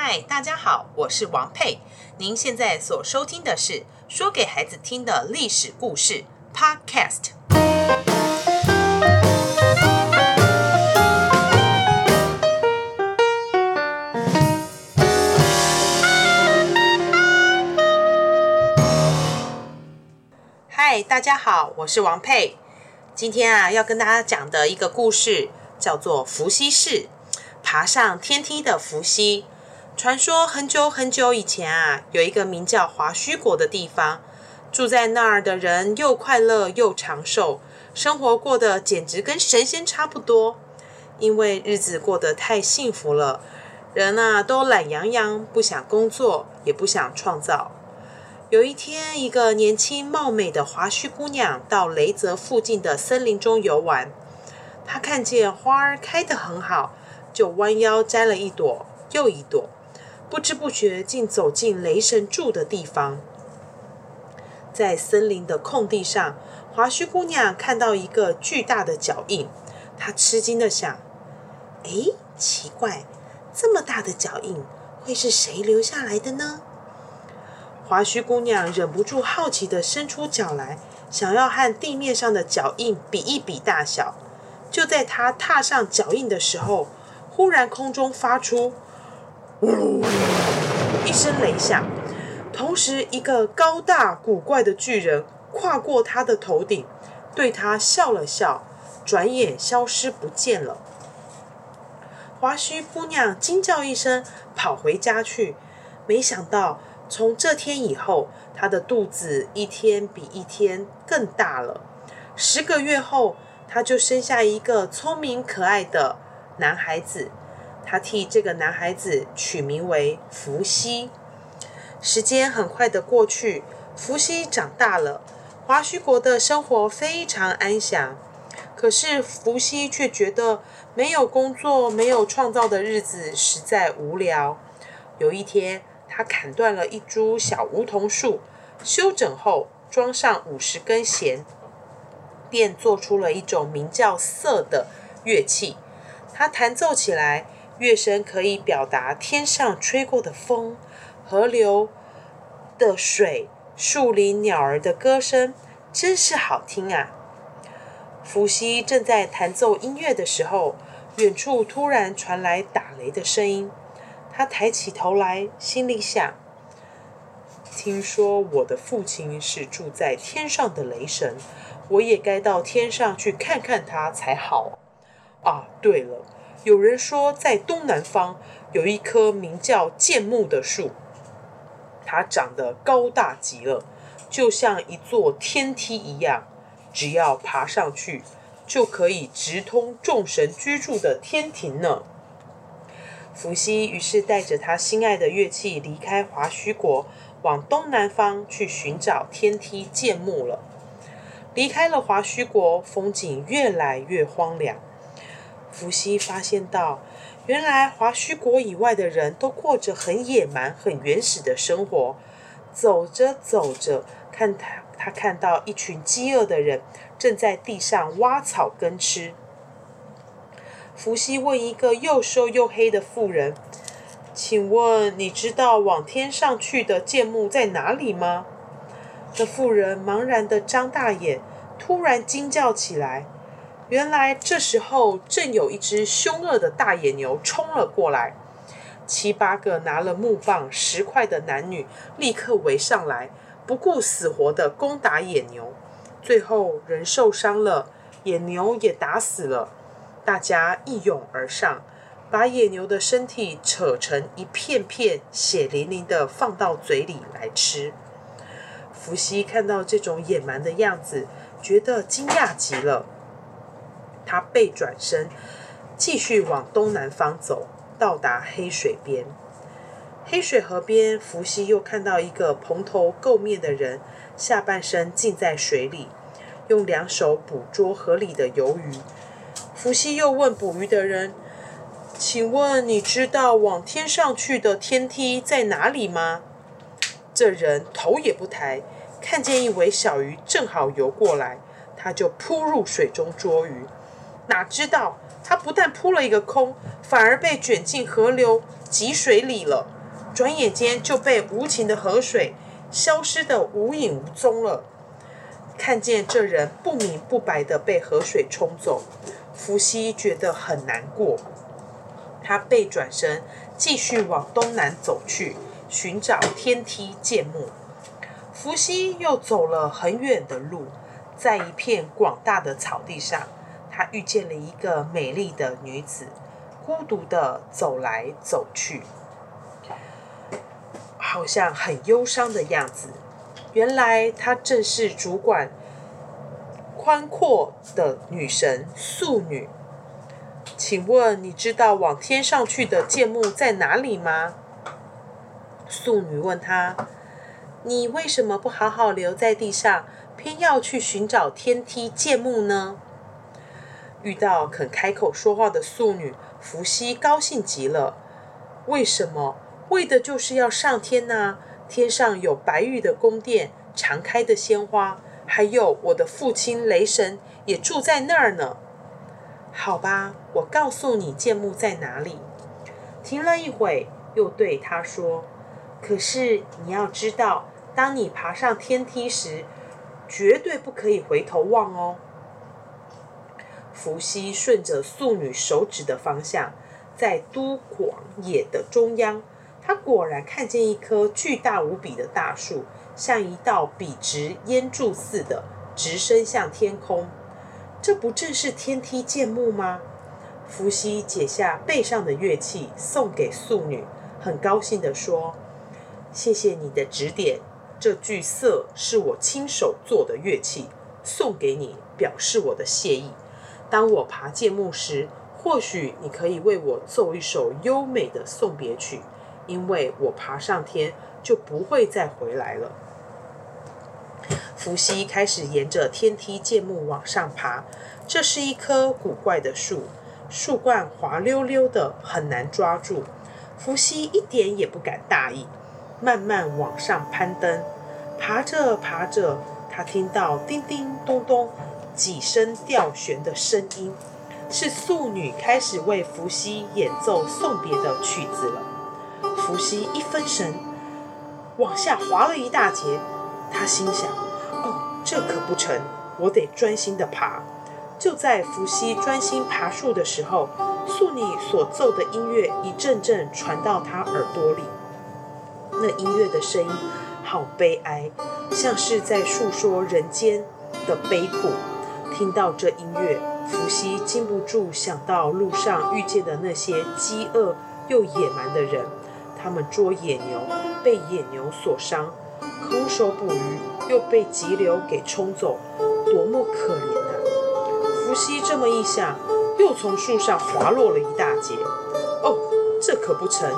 嗨，大家好，我是王佩。您现在所收听的是说给孩子听的历史故事 Podcast。嗨，大家好，我是王佩。今天啊，要跟大家讲的一个故事叫做伏羲氏，爬上天梯的伏羲。传说很久很久以前啊，有一个名叫华胥国的地方，住在那儿的人又快乐又长寿，生活过得简直跟神仙差不多。因为日子过得太幸福了，人啊都懒洋洋，不想工作，也不想创造。有一天，一个年轻貌美的华胥姑娘到雷泽附近的森林中游玩，她看见花儿开得很好，就弯腰摘了一朵又一朵。不知不觉，竟走进雷神住的地方。在森林的空地上，华胥姑娘看到一个巨大的脚印。她吃惊地想：“诶，奇怪，这么大的脚印，会是谁留下来的呢？”华胥姑娘忍不住好奇地伸出脚来，想要和地面上的脚印比一比大小。就在她踏上脚印的时候，忽然空中发出。一声雷响，同时一个高大古怪的巨人跨过他的头顶，对他笑了笑，转眼消失不见了。华胥姑娘惊叫一声，跑回家去。没想到，从这天以后，她的肚子一天比一天更大了。十个月后，她就生下一个聪明可爱的男孩子。他替这个男孩子取名为伏羲。时间很快的过去，伏羲长大了，华胥国的生活非常安详。可是伏羲却觉得没有工作、没有创造的日子实在无聊。有一天，他砍断了一株小梧桐树，修整后装上五十根弦，便做出了一种名叫瑟的乐器。他弹奏起来。乐声可以表达天上吹过的风、河流的水、树林鸟儿的歌声，真是好听啊！伏羲正在弹奏音乐的时候，远处突然传来打雷的声音。他抬起头来，心里想：听说我的父亲是住在天上的雷神，我也该到天上去看看他才好。啊，对了。有人说，在东南方有一棵名叫建木的树，它长得高大极了，就像一座天梯一样。只要爬上去，就可以直通众神居住的天庭呢。伏羲于是带着他心爱的乐器离开华胥国，往东南方去寻找天梯建木了。离开了华胥国，风景越来越荒凉。伏羲发现到，原来华胥国以外的人都过着很野蛮、很原始的生活。走着走着，看他他看到一群饥饿的人正在地上挖草根吃。伏羲问一个又瘦又黑的妇人：“请问你知道往天上去的箭木在哪里吗？”这妇人茫然地张大眼，突然惊叫起来。原来这时候正有一只凶恶的大野牛冲了过来，七八个拿了木棒、石块的男女立刻围上来，不顾死活的攻打野牛。最后人受伤了，野牛也打死了，大家一拥而上，把野牛的身体扯成一片片，血淋淋的放到嘴里来吃。伏羲看到这种野蛮的样子，觉得惊讶极了。他背转身，继续往东南方走，到达黑水边。黑水河边，伏羲又看到一个蓬头垢面的人，下半身浸在水里，用两手捕捉河里的游鱼。伏羲又问捕鱼的人：“请问你知道往天上去的天梯在哪里吗？”这人头也不抬，看见一尾小鱼正好游过来，他就扑入水中捉鱼。哪知道他不但扑了一个空，反而被卷进河流，积水里了，转眼间就被无情的河水消失的无影无踪了。看见这人不明不白的被河水冲走，伏羲觉得很难过。他背转身，继续往东南走去，寻找天梯剑木。伏羲又走了很远的路，在一片广大的草地上，他遇见了一个美丽的女子，孤独地走来走去，好像很忧伤的样子。原来她正是主管宽阔的女神素女。请问你知道往天上去的剑木在哪里吗？素女问他：“你为什么不好好留在地上，偏要去寻找天梯剑木呢？”遇到肯开口说话的素女，伏羲高兴极了。为什么？为的就是要上天呐、天上有白玉的宫殿，常开的鲜花，还有我的父亲雷神也住在那儿呢。好吧，我告诉你剑木在哪里。停了一会，又对他说：“可是你要知道，当你爬上天梯时，绝对不可以回头望哦。”伏羲顺着素女手指的方向，在都广野的中央。他果然看见一棵巨大无比的大树，像一道笔直烟柱似的直伸向天空。这不正是天梯剑木吗？伏羲解下背上的乐器，送给素女，很高兴地说：“谢谢你的指点，这具瑟是我亲手做的乐器，送给你，表示我的谢意。当我爬剑木时，或许你可以为我奏一首优美的送别曲。”因为我爬上天就不会再回来了。伏羲开始沿着天梯剑木往上爬。这是一棵古怪的树，树冠滑溜溜的，很难抓住。伏羲一点也不敢大意，慢慢往上攀登。爬着爬着，他听到叮叮咚咚几声吊弦的声音，是素女开始为伏羲演奏送别的曲子了。伏羲一分神，往下滑了一大截。他心想：“哦，这可不成，我得专心的爬。”就在伏羲专心爬树的时候，素女所奏的音乐一阵阵传到他耳朵里。那音乐的声音好悲哀，像是在诉说人间的悲苦。听到这音乐，伏羲禁不住想到路上遇见的那些饥饿又野蛮的人。他们捉野牛，被野牛所伤；空手捕鱼，又被急流给冲走，多么可怜啊！伏羲这么一想，又从树上滑落了一大截。哦，这可不成！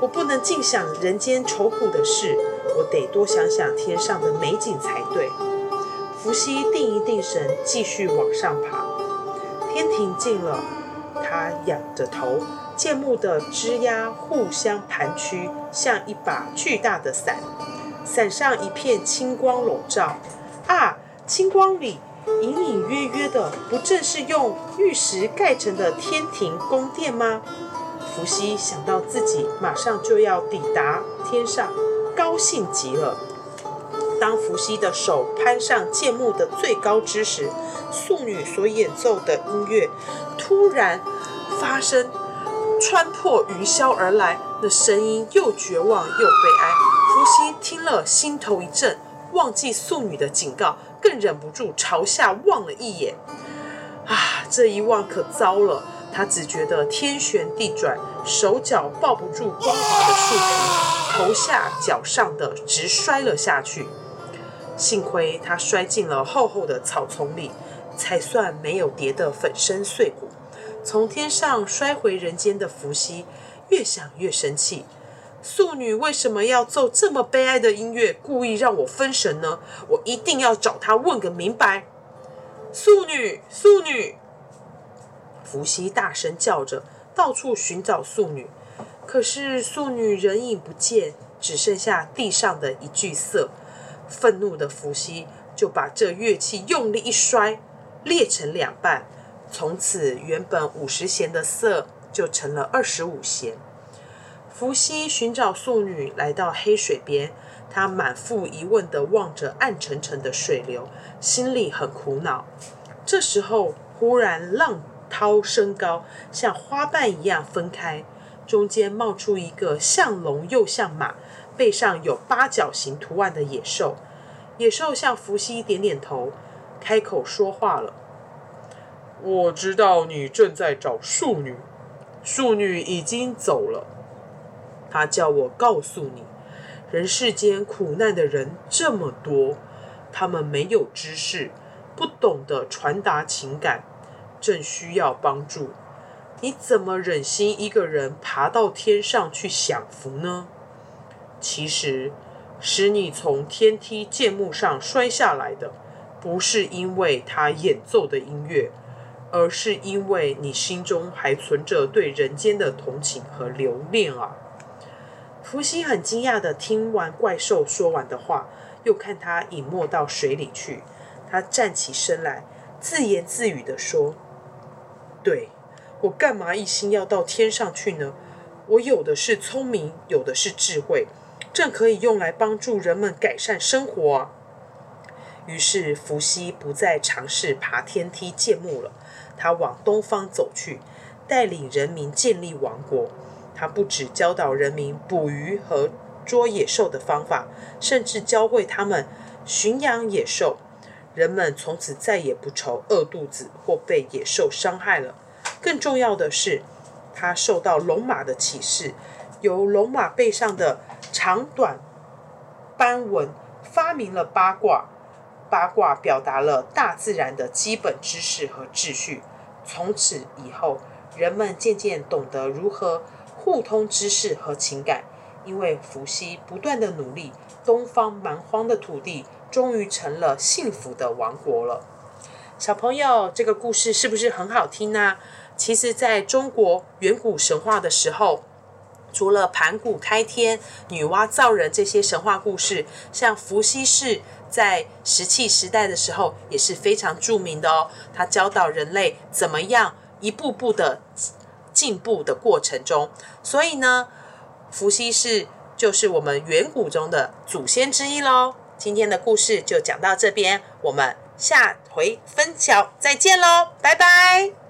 我不能尽想人间愁苦的事，我得多想想天上的美景才对。伏羲定一定神，继续往上爬。天庭近了，他仰着头。剑木的枝桠互相盘曲，像一把巨大的伞，伞上一片青光笼罩。啊，青光里隐隐约约的，不正是用玉石盖成的天庭宫殿吗？伏羲想到自己马上就要抵达天上，高兴极了。当伏羲的手攀上剑木的最高之时，素女所演奏的音乐突然发生。穿破云霄而来，那声音又绝望又悲哀。伏羲听了，心头一震，忘记素女的警告，更忍不住朝下望了一眼。啊，这一望可糟了！他只觉得天旋地转，手脚抱不住光滑的树皮，头下脚上的直摔了下去。幸亏他摔进了厚厚的草丛里，才算没有跌得粉身碎骨。从天上摔回人间的伏羲，越想越生气。素女为什么要奏这么悲哀的音乐，故意让我分神呢？我一定要找她问个明白。素女，素女！伏羲大声叫着，到处寻找素女。可是素女人影不见，只剩下地上的一具色。愤怒的伏羲就把这乐器用力一摔，裂成两半。从此，原本五十弦的瑟就成了二十五弦。伏羲寻找素女来到黑水边，他满腹疑问地望着暗沉沉的水流，心里很苦恼。这时候，忽然浪涛升高，像花瓣一样分开，中间冒出一个像龙又像马，背上有八角形图案的野兽。野兽向伏羲点点头，开口说话了：“我知道你正在找庶女，庶女已经走了。”他叫我告诉你，人世间苦难的人这么多，他们没有知识，不懂得传达情感，正需要帮助。你怎么忍心一个人爬到天上去享福呢？其实，使你从天梯剑幕上摔下来的，不是因为他演奏的音乐，而是因为你心中还存着对人间的同情和留恋啊。伏羲很惊讶地听完怪兽说完的话，又看他隐没到水里去。他站起身来，自言自语地说：“对，我干嘛一心要到天上去呢？我有的是聪明，有的是智慧，正可以用来帮助人们改善生活。”于是伏羲不再尝试爬天梯建木了，他往东方走去，带领人民建立王国。他不只教导人民捕鱼和捉野兽的方法，甚至教会他们驯养野兽。人们从此再也不愁饿肚子或被野兽伤害了。更重要的是，他受到龙马的启示，由龙马背上的长短斑纹发明了八卦。八卦表达了大自然的基本知识和秩序。从此以后，人们渐渐懂得如何。互通知识和情感，因为伏羲不断的努力，东方蛮荒的土地终于成了幸福的王国了。小朋友，这个故事是不是很好听呢？其实，在中国远古神话的时候，除了盘古开天、女娲造人这些神话故事，像伏羲氏在石器时代的时候也是非常著名的哦。他教导人类怎么样一步步的。进步的过程中，所以呢，伏羲氏就是我们远古中的祖先之一喽。今天的故事就讲到这边，我们下回分晓再见喽，拜拜。